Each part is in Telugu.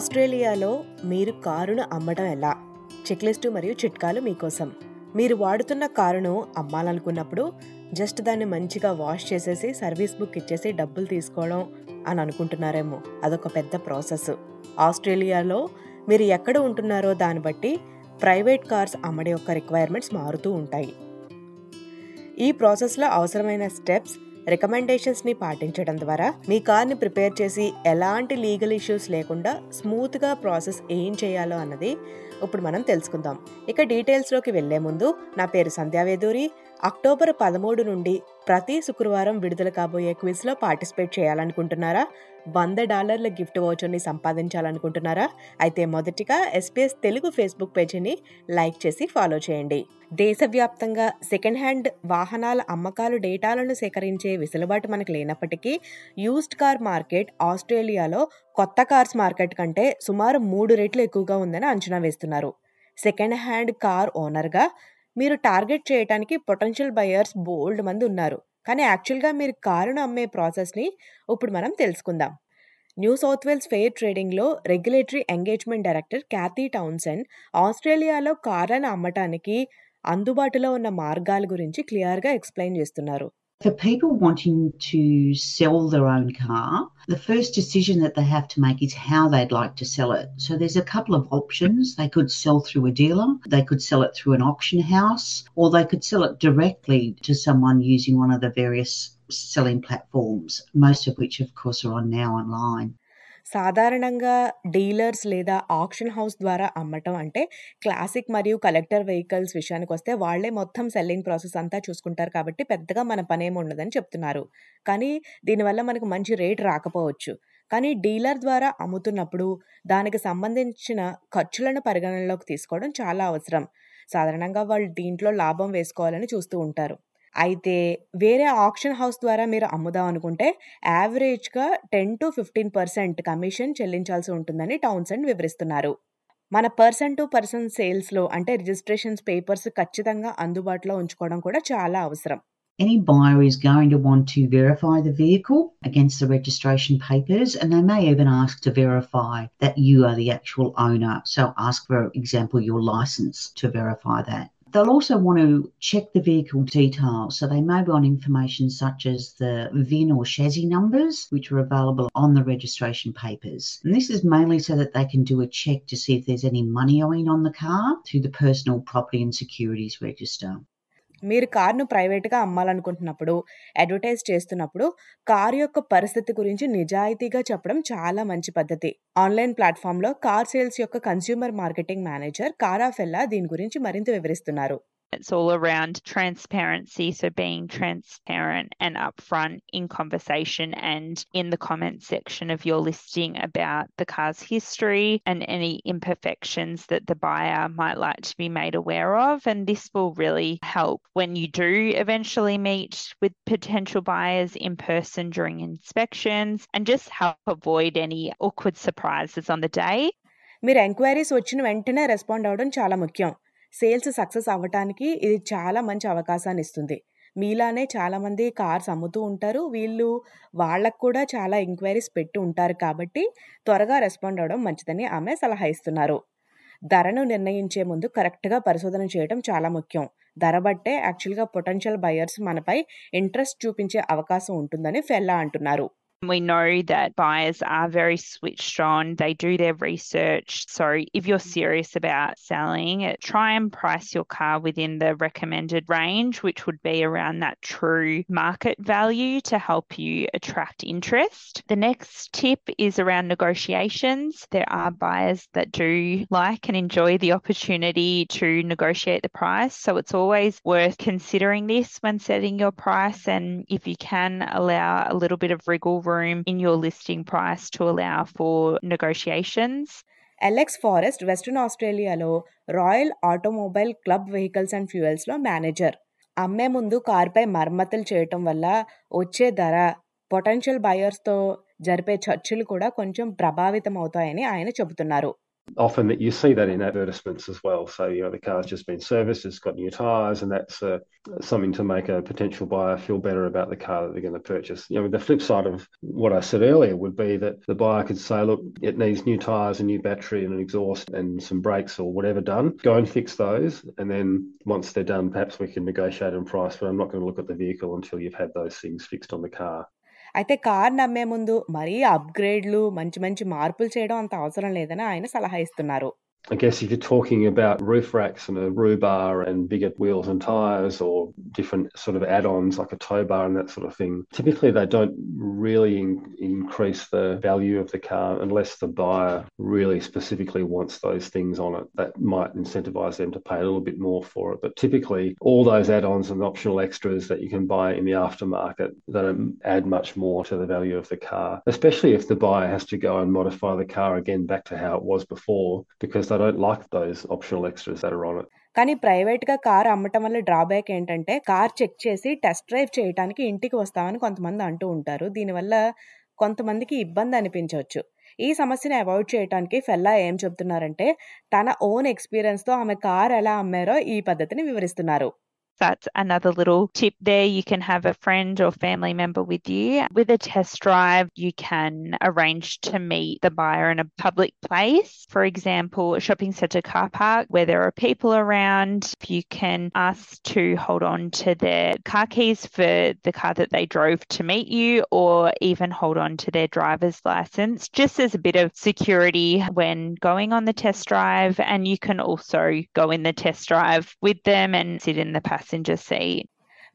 ఆస్ట్రేలియాలో మీరు కారును అమ్మడం ఎలా? చెక్లిస్టు మరియు చిట్కాలు మీకోసం. మీరు వాడుతున్న కారును అమ్మాలనుకున్నప్పుడు జస్ట్ దాన్ని మంచిగా వాష్ చేసేసి సర్వీస్ బుక్ ఇచ్చేసి డబ్బులు తీసుకోవడం అని అనుకుంటున్నారేమో. అదొక పెద్ద ప్రాసెస్. ఆస్ట్రేలియాలో మీరు ఎక్కడ ఉంటున్నారో దాన్ని బట్టి ప్రైవేట్ కార్స్ అమ్మడే యొక్క రిక్వైర్మెంట్స్ మారుతూ ఉంటాయి. ఈ ప్రాసెస్లో అవసరమైన స్టెప్స్ రికమెండేషన్స్ని పాటించడం ద్వారా మీ కార్ని ప్రిపేర్ చేసి ఎలాంటి లీగల్ ఇష్యూస్ లేకుండా స్మూత్గా ప్రాసెస్ ఏం చేయాలో అన్నది ఇప్పుడు మనం తెలుసుకుందాం. ఇక డీటెయిల్స్లోకి వెళ్ళే ముందు నా పేరు సంధ్యావేదూరి అక్టోబర్ పదమూడు నుండి ప్రతి శుక్రవారం విడుదల కాబోయే క్విజ్లో పార్టిసిపేట్ చేయాలనుకుంటున్నారా? వంద డాలర్ల గిఫ్ట్ వోచర్ని సంపాదించాలనుకుంటున్నారా? అయితే మొదటిగా ఎస్పీఎస్ తెలుగు ఫేస్బుక్ పేజీని లైక్ చేసి ఫాలో చేయండి. దేశవ్యాప్తంగా సెకండ్ హ్యాండ్ వాహనాల అమ్మకాలు డేటాలను సేకరించే వెసులుబాటు మనకు లేనప్పటికీ యూస్డ్ కార్ మార్కెట్ ఆస్ట్రేలియాలో కొత్త కార్స్ మార్కెట్ కంటే సుమారు మూడు రెట్లు ఎక్కువగా ఉందని అంచనా వేస్తున్నారు. సెకండ్ హ్యాండ్ కార్ ఓనర్గా మీరు టార్గెట్ చేయడానికి పొటెన్షియల్ బయర్స్ బోల్డ్ మంది ఉన్నారు. కానీ యాక్చువల్గా మీరు కారును అమ్మే ప్రాసెస్ని ఇప్పుడు మనం తెలుసుకుందాం. న్యూ సౌత్ వేల్స్ ఫెయిర్ ట్రేడింగ్లో regulatory engagement director Cathy Townsend ఆస్ట్రేలియాలో కార్లను అమ్మటానికి అందుబాటులో ఉన్న మార్గాల గురించి క్లియర్గా ఎక్స్ప్లెయిన్ చేస్తున్నారు. For people wanting to sell their own car, the first decision that they have to make is how they'd like to sell it. So there's a couple of options. They could sell through a dealer, they could sell it through an auction house, or they could sell it directly to someone using one of the various selling platforms, most of which, of course, are on now online. సాధారణంగా డీలర్స్ లేదా ఆక్షన్ హౌస్ ద్వారా అమ్మటం అంటే క్లాసిక్ మరియు కలెక్టర్ వెహికల్స్ విషయానికి వస్తే వాళ్ళే మొత్తం సెల్లింగ్ ప్రాసెస్ అంతా చూసుకుంటారు కాబట్టి పెద్దగా మన పనేమి ఉండదని చెప్తున్నారు. కానీ దీనివల్ల మనకు మంచి రేట్ రాకపోవచ్చు. కానీ డీలర్ ద్వారా అమ్ముతున్నప్పుడు దానికి సంబంధించిన ఖర్చులను పరిగణనలోకి తీసుకోవడం చాలా అవసరం. సాధారణంగా వాళ్ళు దీంట్లో లాభం వేసుకోవాలని చూస్తూ ఉంటారు. అయితే వేరే ఆప్షన్ హౌస్ ద్వారా మీరు అమ్ముదాం అనుకుంటే యావరేజ్గా ten to fifteen percent commission చెల్లించాల్సి ఉంటుందని టౌన్సెండ్ వివరిస్తున్నారు మన పర్సన్ టు పర్సన్ సేల్స్లో అంటే రిజిస్ట్రేషన్స్ పేపర్స్ ఖచ్చితంగా అందుబాటులో ఉంచుకోవడం కూడా చాలా అవసరం Any buyer is going to want to verify the vehicle against the registration papers, and they may even ask to verify that you are the actual owner. So, ask, for example, your license to verify that. They'll also want to check the vehicle details. So they may want information such as the VIN or chassis numbers, which are available on the registration papers. And this is mainly so that they can do a check to see if there's any money owing on the car through the Personal Property and Securities Register. మీరు కార్ను ప్రైవేట్గా అమ్మాలనుకుంటున్నప్పుడు అడ్వర్టైజ్ చేస్తున్నప్పుడు కార్ యొక్క పరిస్థితి గురించి నిజాయితీగా చెప్పడం చాలా మంచి పద్ధతి. ఆన్లైన్ ప్లాట్ఫామ్లో కార్ సేల్స్ యొక్క కన్స్యూమర్ మార్కెటింగ్ మేనేజర్ కారాఫెల్లా దీని గురించి మరింత వివరిస్తున్నారు. It's all around transparency, so being transparent and upfront in conversation and in the comment section of your listing about the car's history and any imperfections that the buyer might like to be made aware of. And this will really help when you do eventually meet with potential buyers in person during inspections and just help avoid any awkward surprises on the day. మీరు ఎంక్వైరీస్ వచ్చిన వెంటనే రెస్పాండ్ అవ్వడం చాలా ముఖ్యం సేల్స్ సక్సెస్ అవ్వటానికి ఇది చాలా మంచి అవకాశాన్ని ఇస్తుంది. మీలానే చాలామంది కార్స్ అమ్ముతూ ఉంటారు. వీళ్ళు వాళ్ళకు కూడా చాలా ఎంక్వైరీస్ పెట్టి ఉంటారు కాబట్టి త్వరగా రెస్పాండ్ అవ్వడం మంచిదని ఆమె సలహా ఇస్తున్నారు. ధరను నిర్ణయించే ముందు కరెక్ట్గా పరిశోధన చేయడం చాలా ముఖ్యం. ధర బట్టే యాక్చువల్గా పొటెన్షియల్ బయర్స్ మనపై ఇంట్రెస్ట్ చూపించే అవకాశం ఉంటుందని ఫెల్లా అంటున్నారు. We know that buyers are very switched on. They do their research. So, if you're mm-hmm. serious about selling, try and price your car within the recommended range, which would be around that true market value to help you attract interest. The next tip is around negotiations. There are buyers that do like and enjoy the opportunity to negotiate the price. So, it's always worth considering this when setting your price. And if you can allow a little bit of wriggle room in your listing price to allow for negotiations. Alex Forrest Western ఆస్ట్రేలియాలో Royal Automobile Club vehicles and ఫ్యూయల్స్లో manager అమ్మే ముందు కారుపై మరమ్మతులు చేయటం వల్ల వచ్చే ధర పొటెన్షియల్ బయర్స్తో జరిపే చర్చలు కూడా కొంచెం ప్రభావితం అవుతాయని ఆయన చెబుతున్నారు often that you see that in advertisements as well. So, you know, the car's just been serviced, it's got new tyres, and that's uh, something to make a potential buyer feel better about the car that they're going to purchase. You know, the flip side of what I said earlier would be that the buyer could say, look, it needs new tyres, a new battery, and an exhaust, and some brakes or whatever done. Go and fix those, and then once they're done, perhaps we can negotiate on price, but I'm not going to look at the vehicle until you've had those things fixed on the car. అయితే కార్ నమ్మే ముందు మరీ అప్గ్రేడ్లు మంచి మంచి మార్పులు చేయడం అంత అవసరం లేదని ఆయన సలహా ఇస్తున్నారు. I guess if you're talking about roof racks and a roof bar and bigger wheels and tyres or different sort of add-ons like a tow bar and that sort of thing, typically they don't really in- increase the value of the car unless the buyer really specifically wants those things on it. That might incentivize them to pay a little bit more for it. But typically all those add-ons and optional extras that you can buy in the aftermarket don't add much more to the value of the car, especially if the buyer has to go and modify the car again back to how it was before because కానీ don't like those optional extras that are on it. కానీ ప్రైవేట్గా కార్ అమ్మటం వల్ల డ్రాబ్యాక్ ఏంటంటే కార్ చెక్ చేసి టెస్ట్ డ్రైవ్ చేయడానికి ఇంటికి వస్తామని కొంతమంది అంటూ ఉంటారు. దీనివల్ల కొంతమందికి ఇబ్బంది అనిపించవచ్చు. ఈ సమస్యను అవాయిడ్ చేయడానికి ఫెల్లా ఏం చెబుతున్నారంటే తన ఓన్ ఎక్స్పీరియన్స్తో ఆమె కార్ ఎలా అమ్మారో ఈ పద్ధతిని వివరిస్తున్నారు. That's another little tip there. You can have a friend or family member with you. With a test drive, you can arrange to meet the buyer in a public place. For example, a shopping centre car park where there are people around. You can ask to hold on to their car keys for the car that they drove to meet you, or even hold on to their driver's license, just as a bit of security when going on the test drive. And you can also go in the test drive with them and sit in the passenger seat.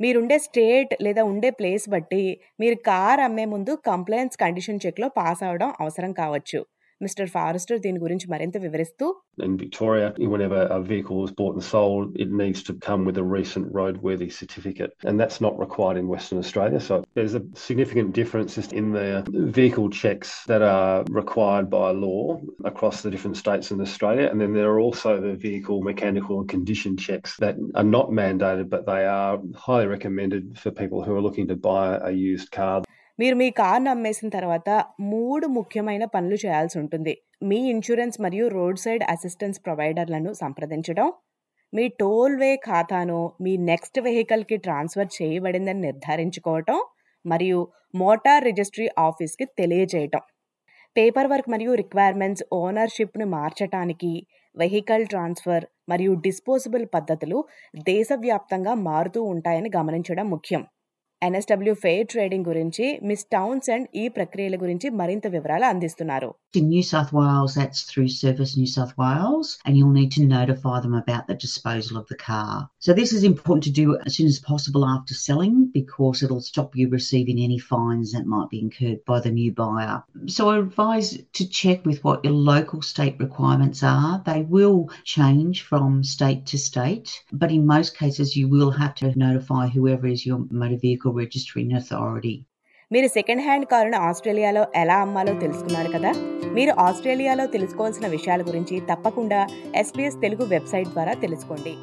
మీరుండే స్టేట్ లేదా ఉండే ప్లేస్ బట్టి మీరు కార్ అమ్మే ముందు కంప్లైంట్స్ కండిషన్ చెక్లో పాస్ అవడం అవసరం కావచ్చు మిస్టర్ ఫారెస్టర్ దీని గురించి మరింత వివరిస్తూ In Victoria, whenever a vehicle is bought and sold, it needs to come with a recent roadworthy certificate, and that's not required in Western Australia. So there's a significant difference in the vehicle checks that are required by law across the different states in Australia, and then there are also the vehicle mechanical and condition checks that are not mandated, but they are highly recommended for people who are looking to buy a used car. మీరు మీ కార్ను అమ్మేసిన తర్వాత మూడు ముఖ్యమైన పనులు చేయాల్సి ఉంటుంది. మీ ఇన్సూరెన్స్ మరియు రోడ్ సైడ్ అసిస్టెన్స్ ప్రొవైడర్లను సంప్రదించడం మీ టోల్ వే ఖాతాను మీ నెక్స్ట్ వెహికల్కి ట్రాన్స్ఫర్ చేయబడిందని నిర్ధారించుకోవటం మరియు మోటార్ రిజిస్ట్రీ ఆఫీస్కి తెలియజేయటం. పేపర్ వర్క్ మరియు రిక్వైర్మెంట్స్ ఓనర్షిప్ను మార్చటానికి వెహికల్ ట్రాన్స్ఫర్ మరియు డిస్పోజబుల్ పద్ధతులు దేశవ్యాప్తంగా మారుతూ ఉంటాయని గమనించడం ముఖ్యం. ఎన్ఎస్డబ్ల్యూ ఫెయిర్ ట్రేడింగ్ గురించి మిస్ టౌన్స్ అండ్ ఈ ప్రక్రియల గురించి మరింత వివరాలు అందిస్తున్నారు. In New South Wales, that's through Service New South Wales, and you'll need to notify them about the disposal of the car. So, this is important to do as soon as possible after selling because it'll stop you receiving any fines that might be incurred by the new buyer. So, I advise to check with what your local state requirements are. They will change from state to state, but in most cases, you will have to notify whoever is your motor vehicle registering authority. మీరు సెకండ్ హ్యాండ్ కారును ఆస్ట్రేలియాలో ఎలా అమ్మాలో తెలుసుకున్నారు కదా? మీరు ఆస్ట్రేలియాలో తెలుసుకోవాల్సిన విషయాల గురించి తప్పకుండా ఎస్పీఎస్ తెలుగు వెబ్సైట్ ద్వారా తెలుసుకోండి.